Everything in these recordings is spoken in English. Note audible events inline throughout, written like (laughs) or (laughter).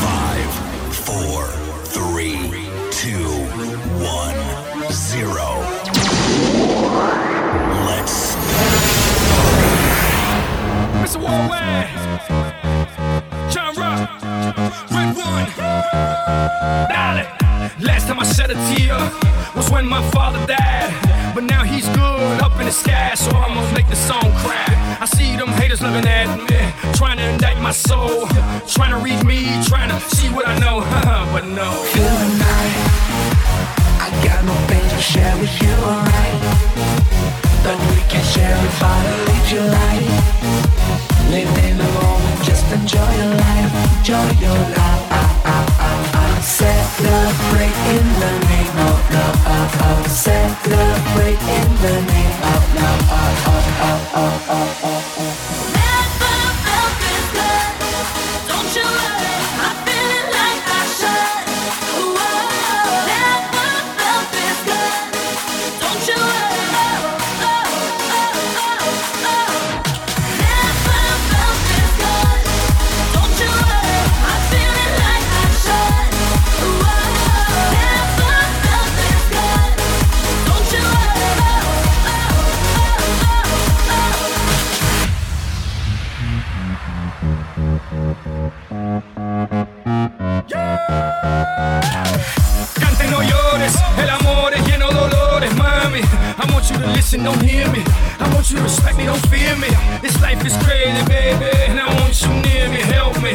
Five, four, three, two, one, zero. Let's Mr. Worldwide, John Rock, Red One, Dolly. Last time I shed a tear was when my father died. But now he's good up in the sky, so I'm gonna make the song cry. I see them haters looking at me, trying to indict my soul, trying to read me, trying to see what I know, (laughs) but no. Feel the night. I got no pain to share with you, alright. But we can share if I lead your life. Live in the moment, just enjoy your life. Enjoy your life. Celebrate in the name of love. Celebrate in the name of love. Life baby, and I want you near me, help me.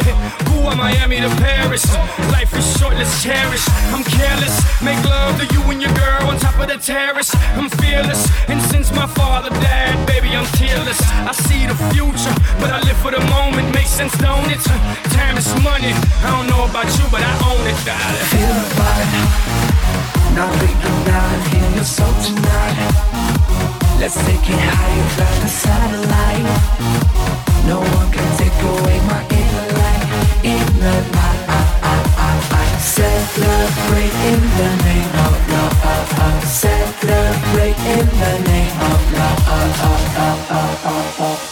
Cuba, Miami to Paris. Life is short, let's cherish. I'm careless, make love to you and your girl on top of the terrace. I'm fearless, and since my father died, baby, I'm tearless. I see the future, but I live for the moment. Makes sense, don't it? Time is money. I don't know about you, but I own it, darling. Feel the vibe. Now we down and hear your soul tonight. Let's take it higher than the satellite. No one can take away my inner light. Inner light. Celebrate in the name of love. Celebrate in the name of love. Never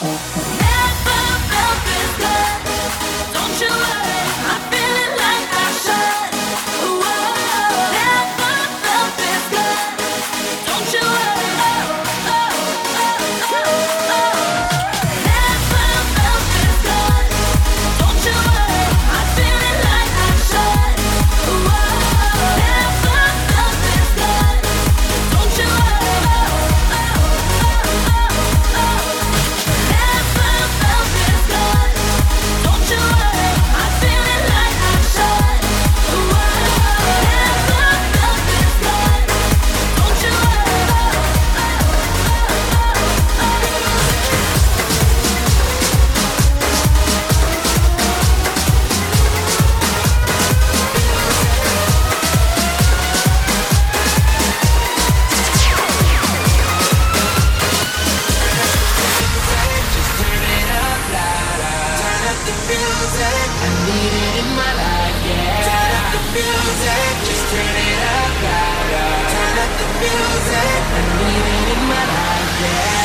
Turn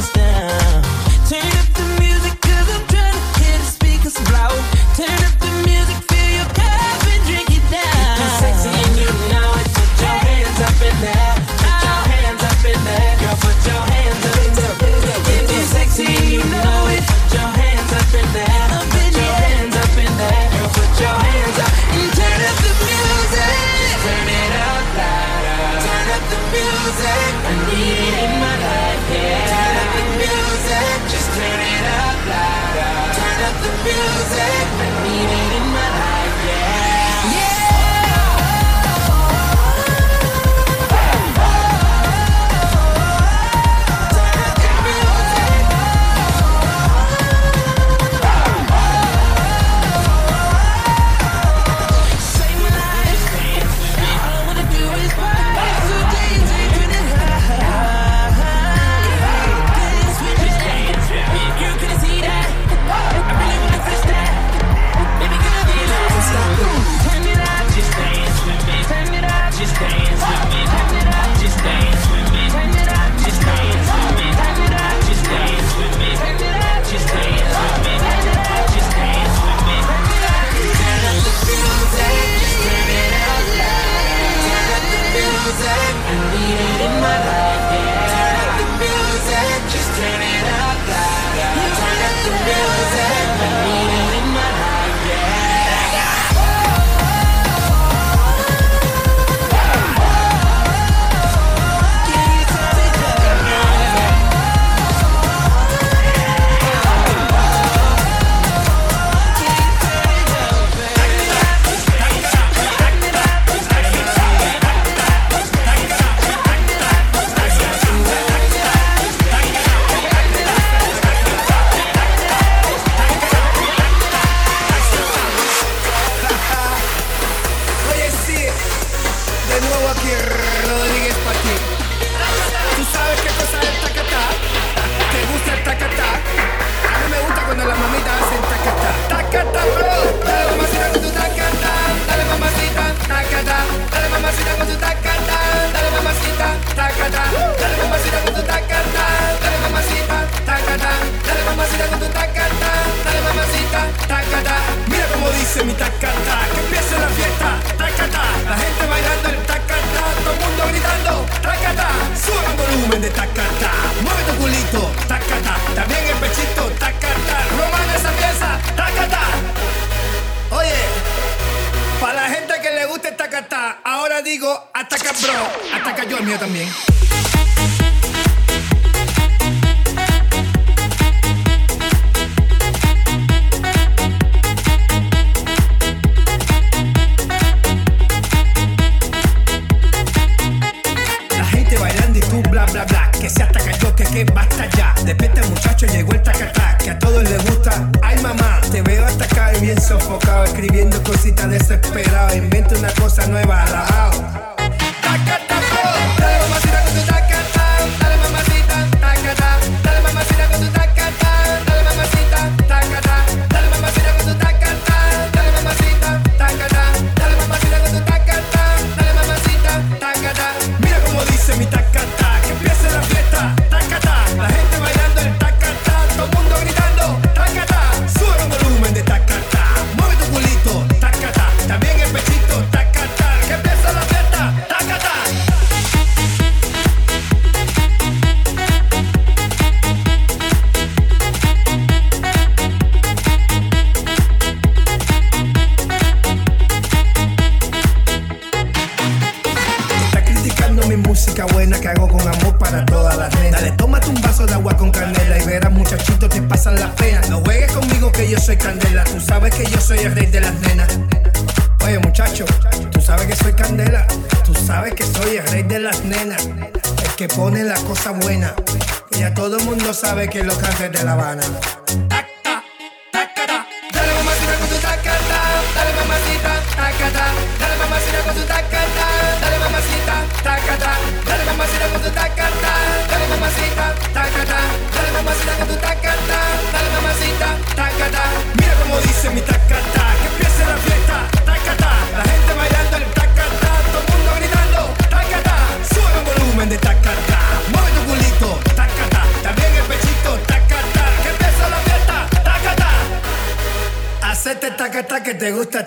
understand.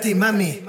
Ti, mami.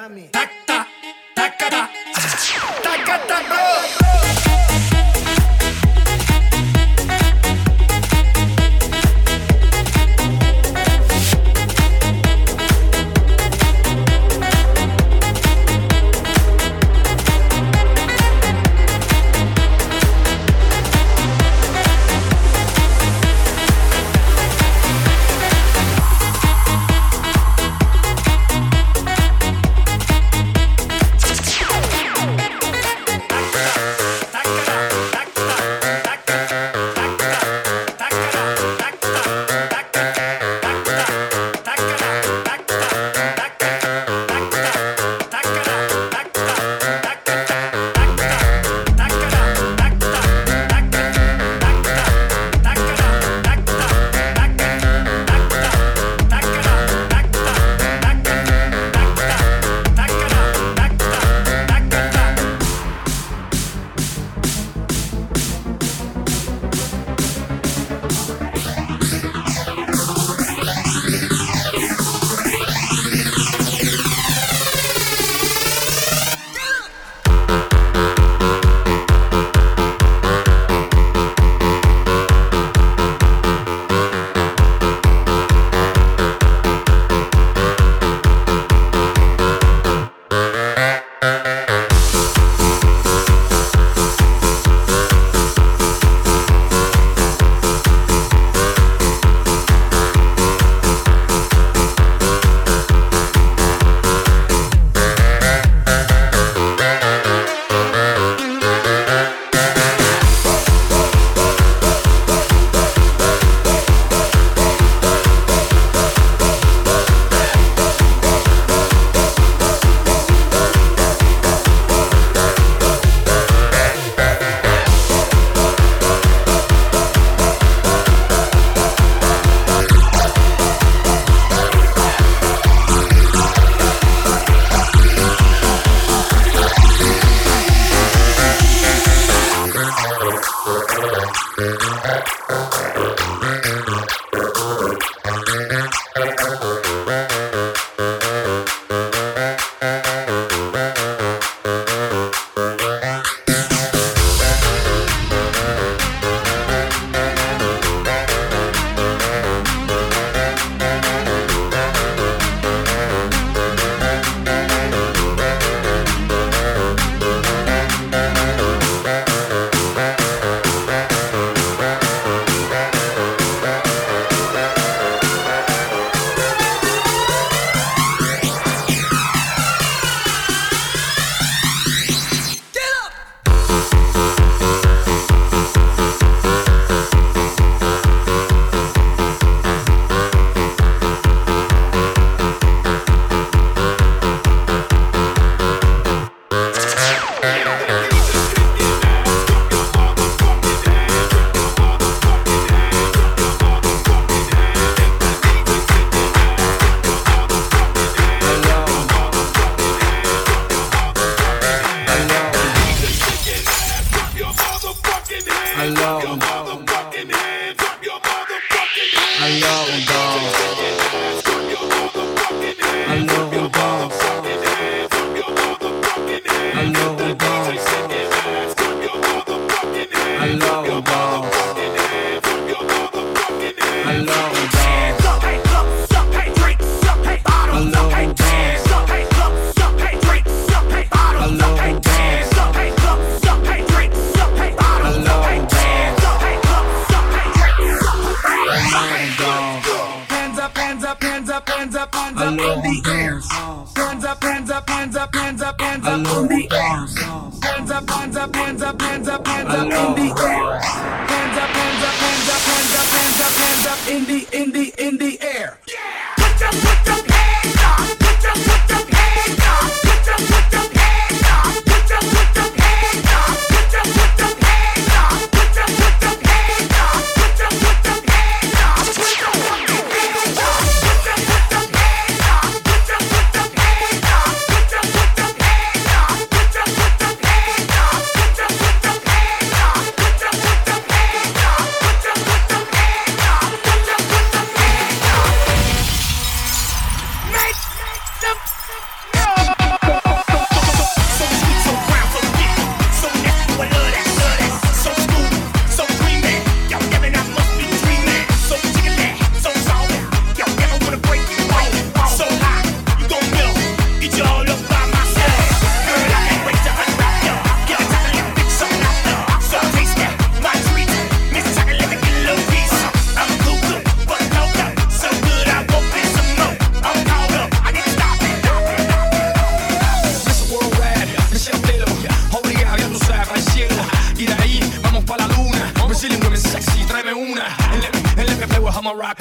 on.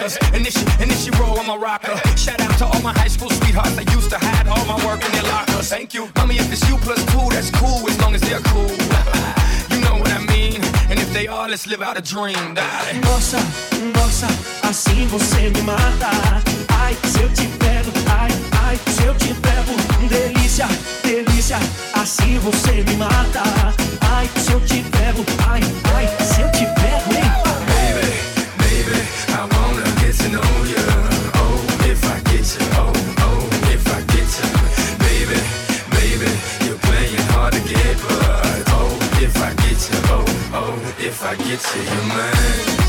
Rockers. And this, and this she roll, I'm a rocker. Shout out to all my high school sweethearts that used to hide all my work in their lockers. Thank you. Mommy, if it's you plus two, that's cool as long as they're cool. (laughs) you know what I mean? And if they are, let's live out a dream. Dale. Nossa, nossa, assim você me mata. Ai, se eu te pego, ai, ai, se eu te pego. Delícia, delícia, assim você me mata. Ai, se eu te pego, ai, ai, se eu te pego, hein? Oh, oh, oh, oh, if I get to you, oh,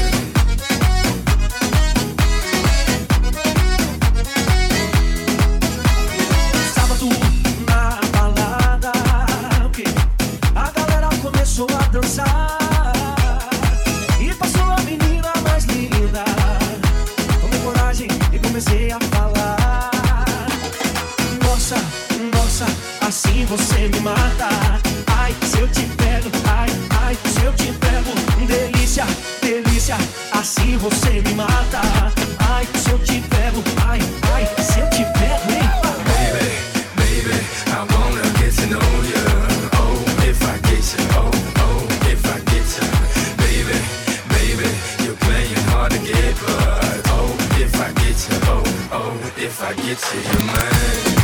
você me mata. Ai, se eu te pego, ai, ai, se eu te pego. Delícia, delícia, assim você me mata. Ai, se eu te pego, ai, ai, se eu te pego? Baby, baby, I wanna get to know you. Oh, if I get you, oh, oh, if I get you. Baby, baby, you're playing hard to get, but oh, if I get you, oh, oh, if I get you, you're mine.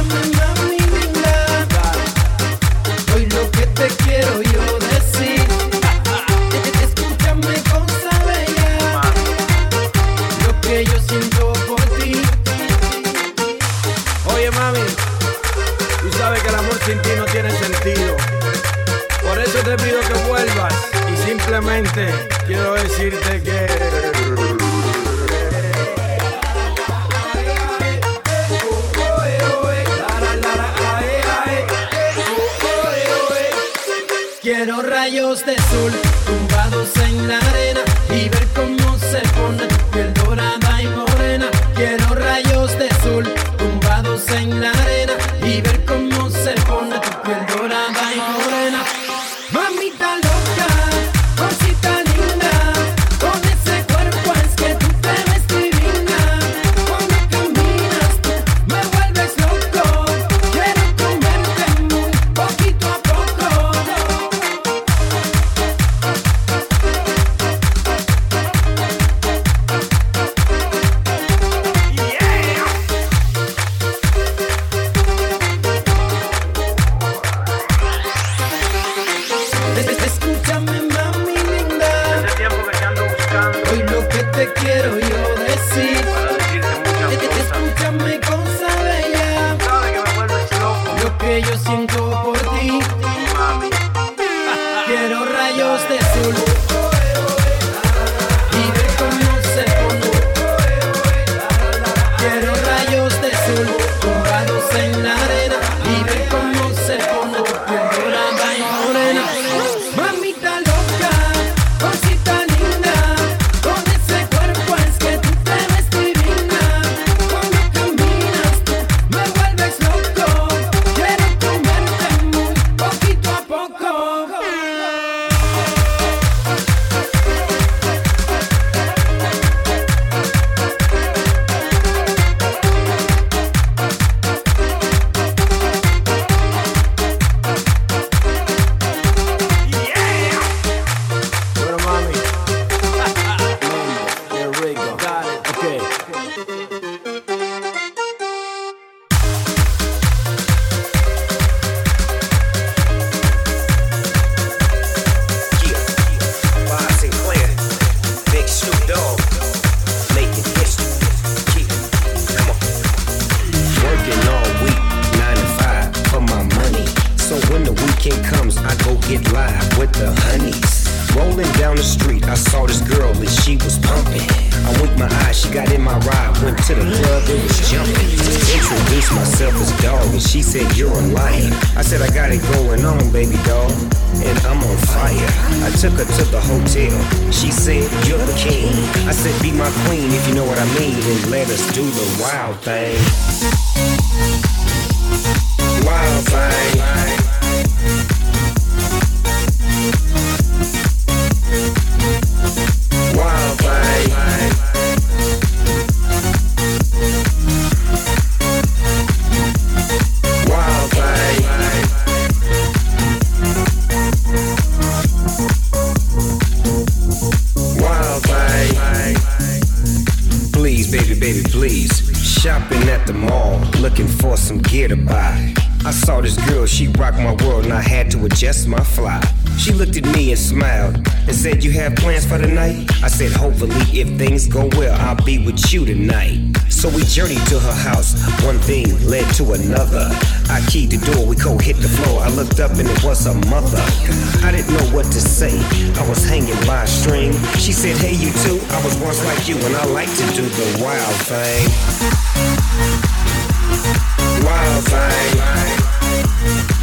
Escúchame saw this girl, she rocked my world, and I had to adjust my fly. She looked at me and smiled and said, You have plans for the night? I said, Hopefully, if things go well, I'll be with you tonight. So we journeyed to her house. One thing led to another. I keyed the door, we co hit the floor. I looked up and it was her mother. I didn't know what to say. I was hanging by a string. She said, Hey, you too. I was once like you, and I like to do the wild thing. Wild thing. Wild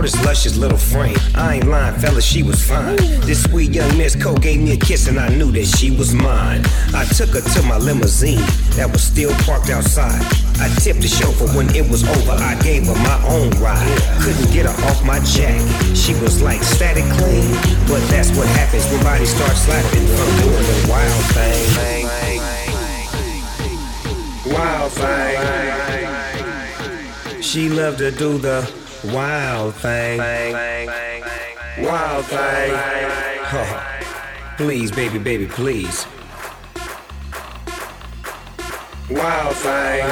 Saw this luscious little frame. I ain't lying, fellas, she was fine. This sweet young Miss Cole gave me a kiss, and I knew that she was mine. I took her to my limousine that was still parked outside. I tipped the chauffeur when it was over. I gave her my own ride. Couldn't get her off my jack. She was like static clean, but that's what happens when bodies start slapping from doing the wild thing. Wild thing. She loved to do the wild thing. Wild thing. Oh, (laughs) please, baby, baby, please. Wild thing.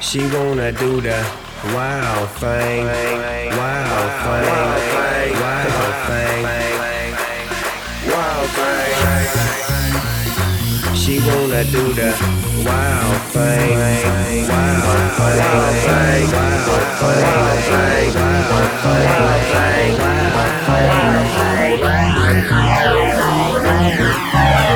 She wanna do the wild thing. Wild thing. Wild thing. Wild thing. She wanna do the wild thing. Wild thing. Wild thing. Wild thing. Wild thing.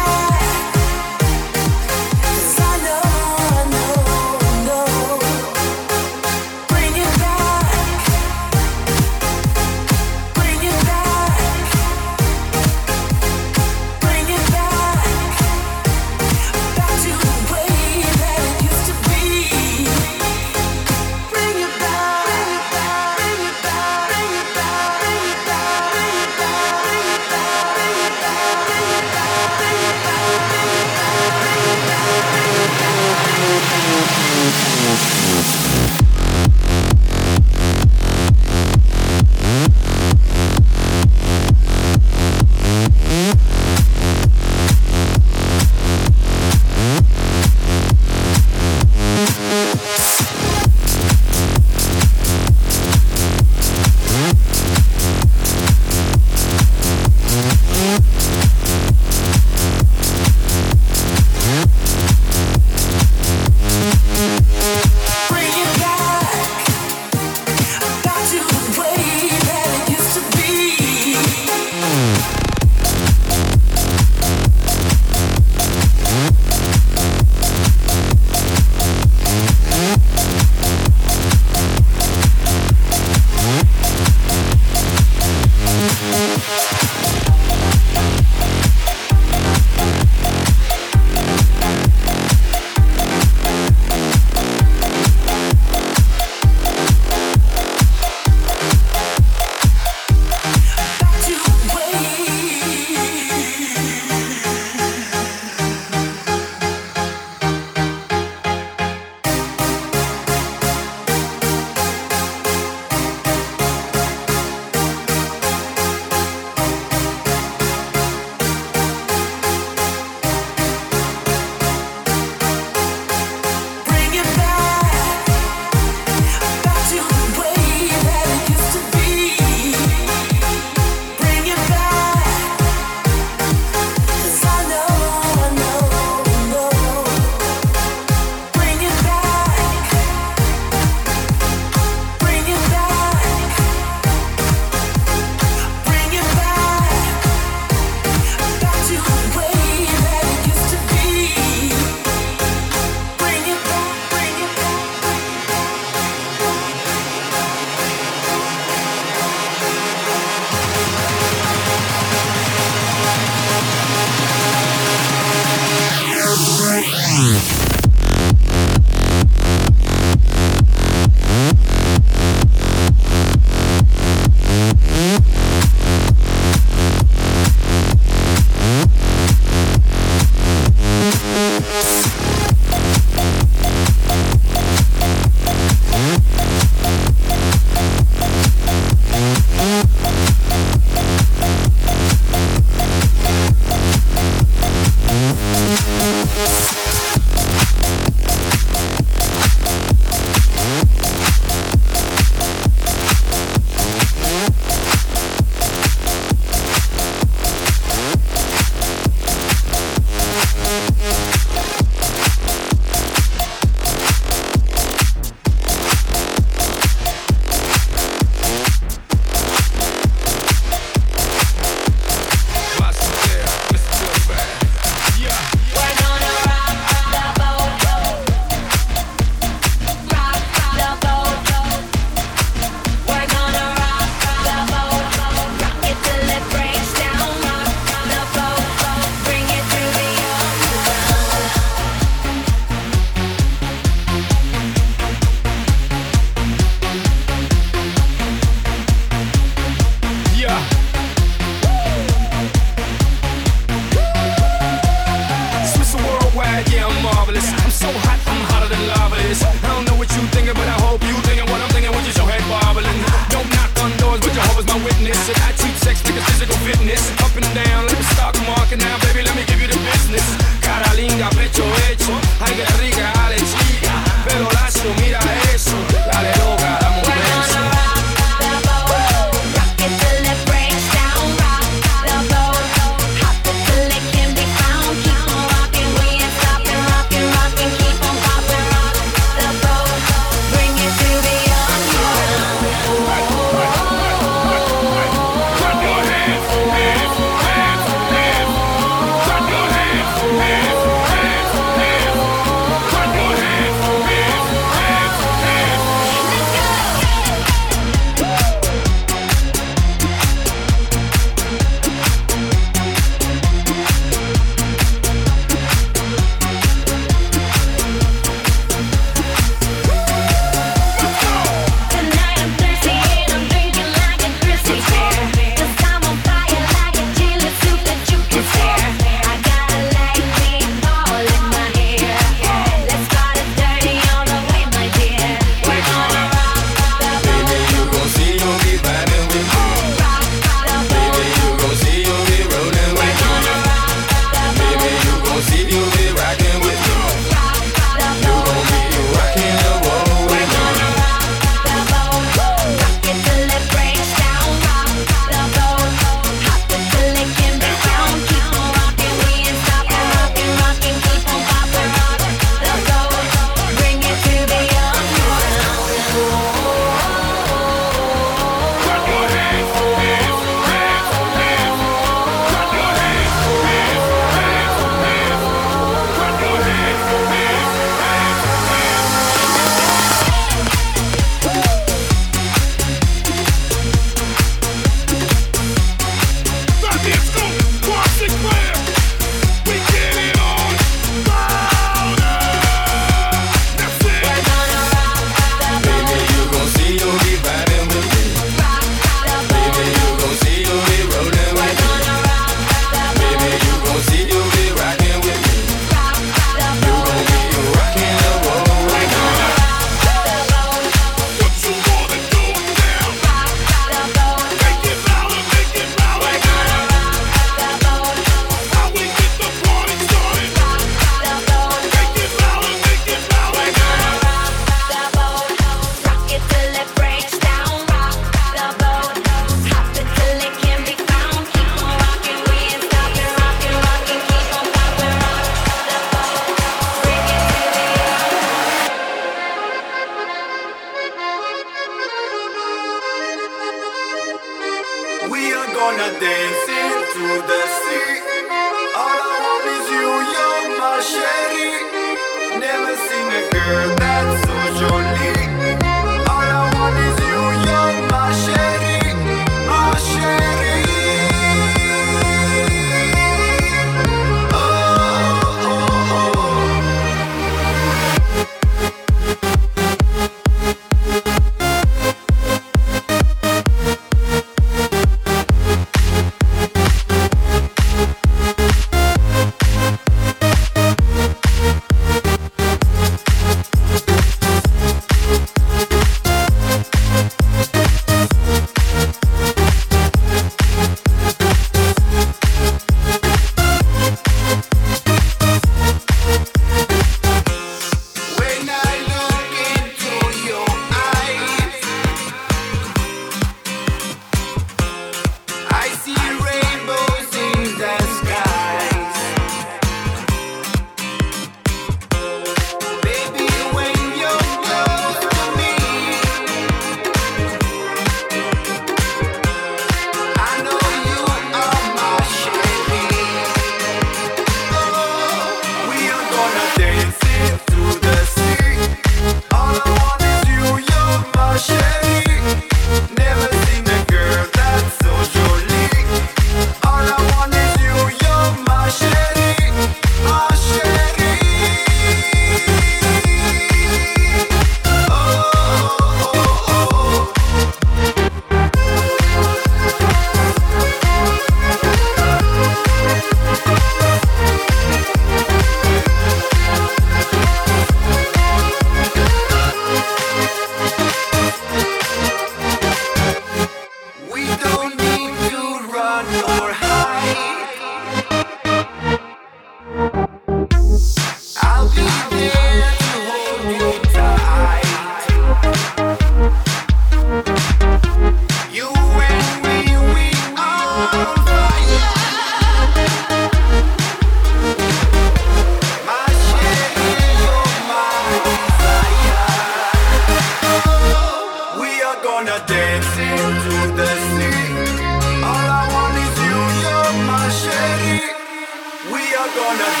wanna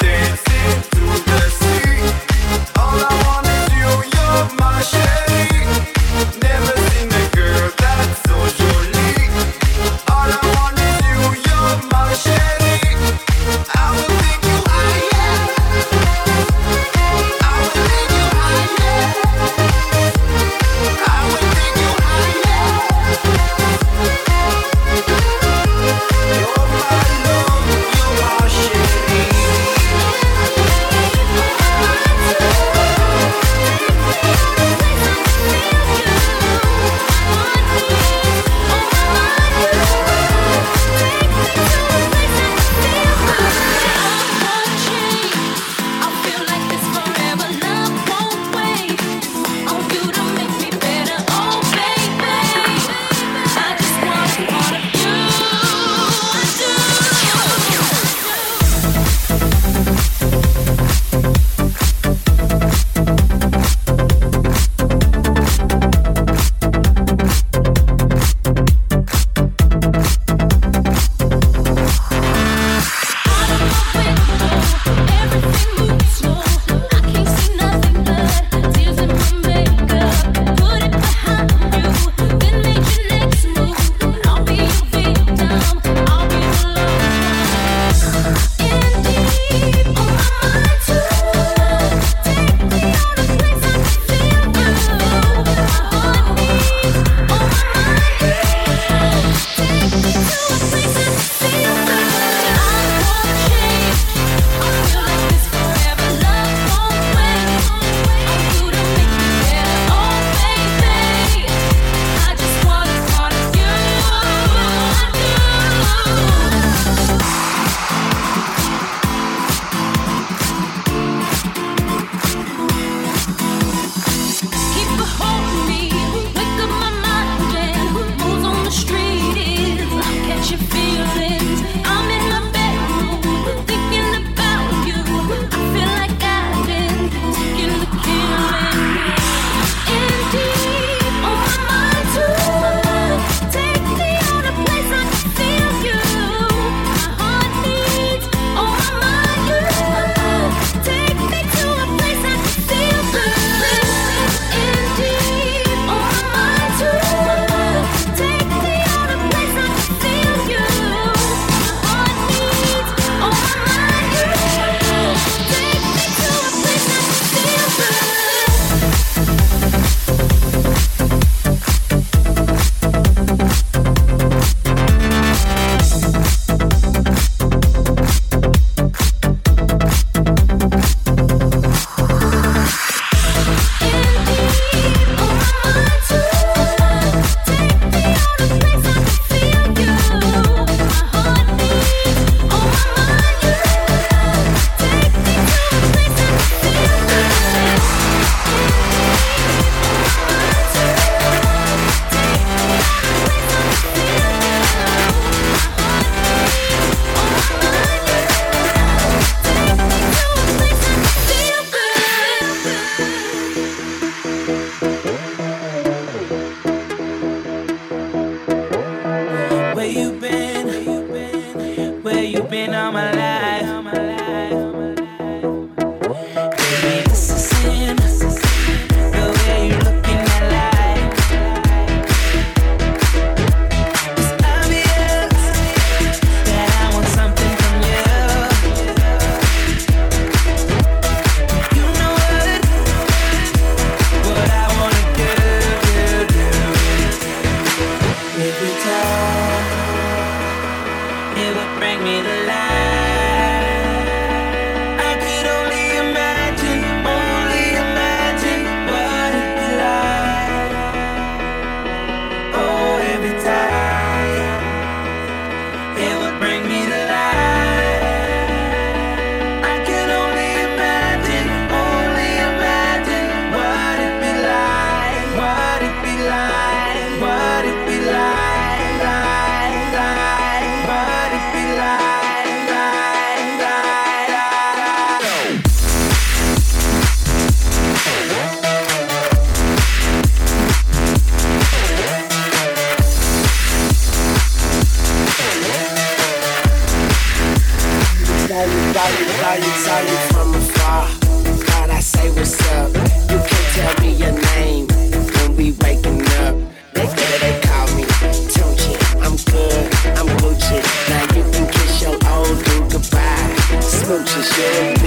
smooches, you're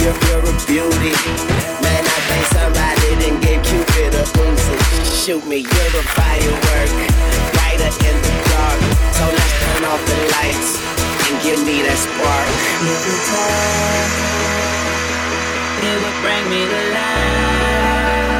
you're, you're a beauty. Man, I think somebody didn't give Cupid a Uzi. Shoot me, you're a firework, brighter in the dark. So let's turn off the lights and give me that spark. You could talk, it will bring me to life.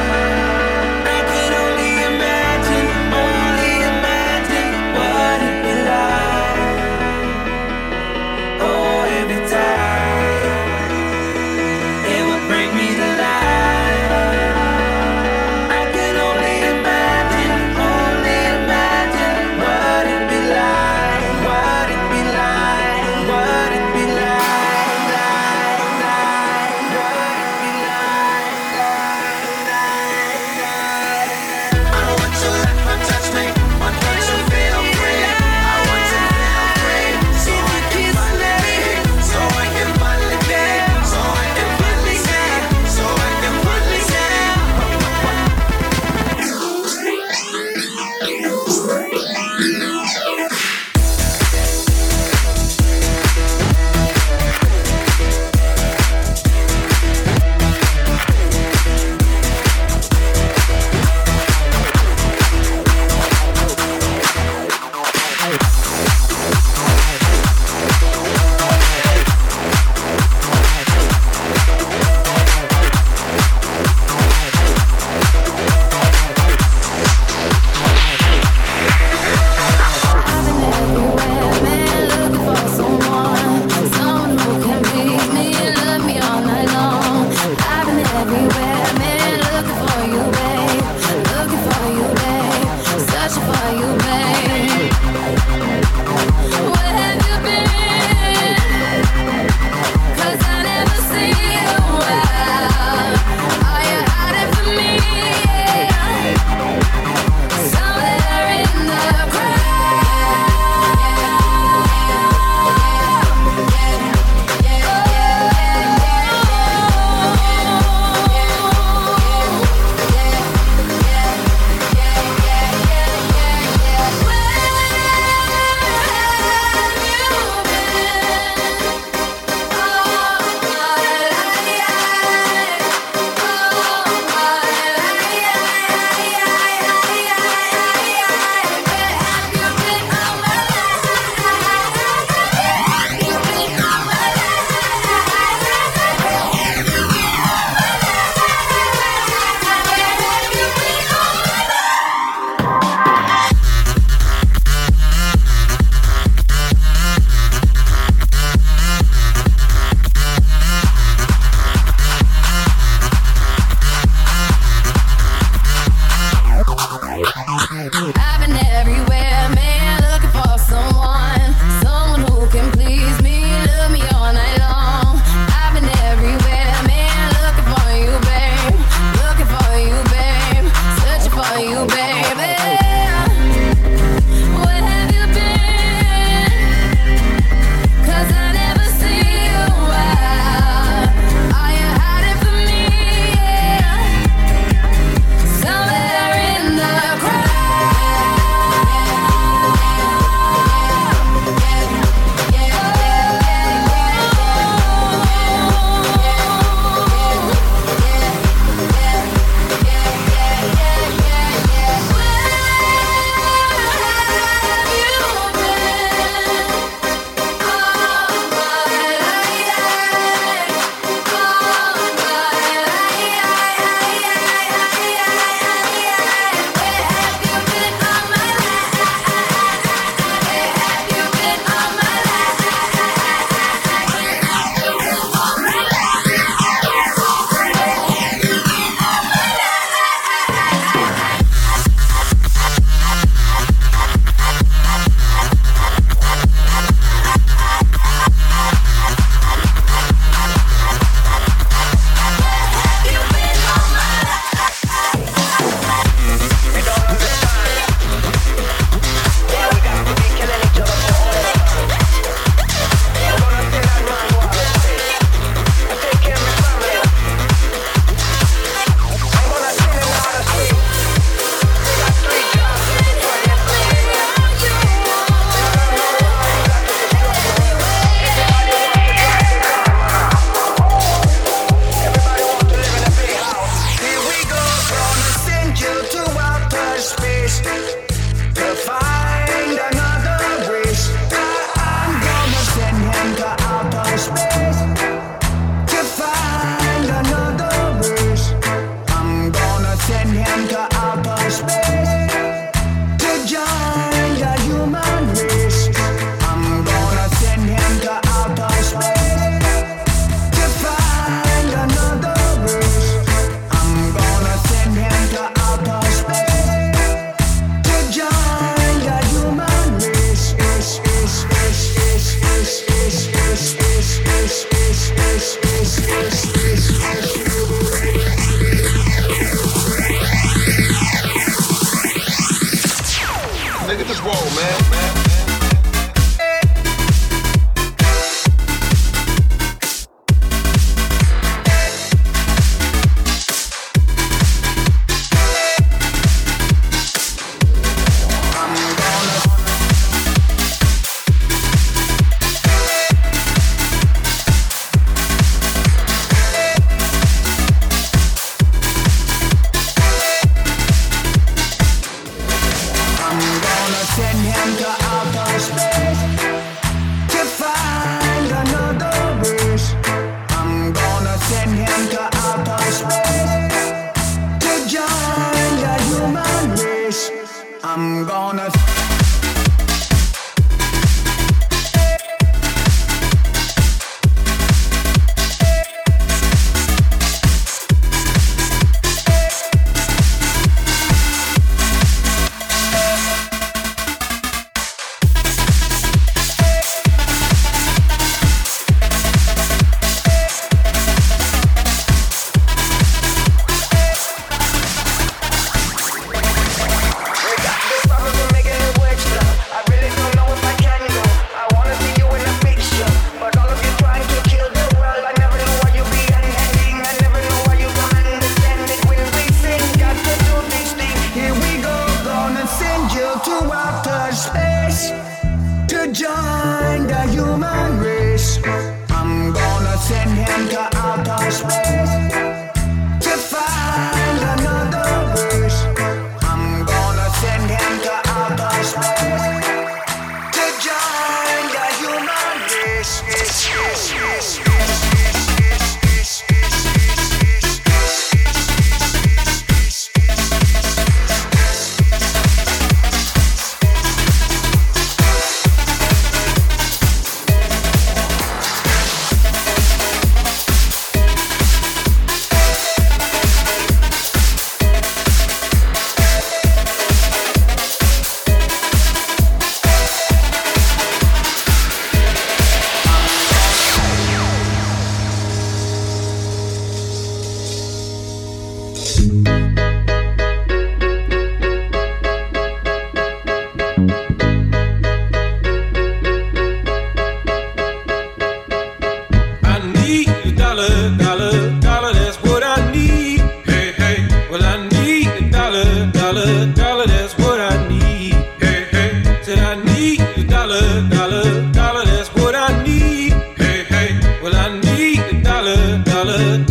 good.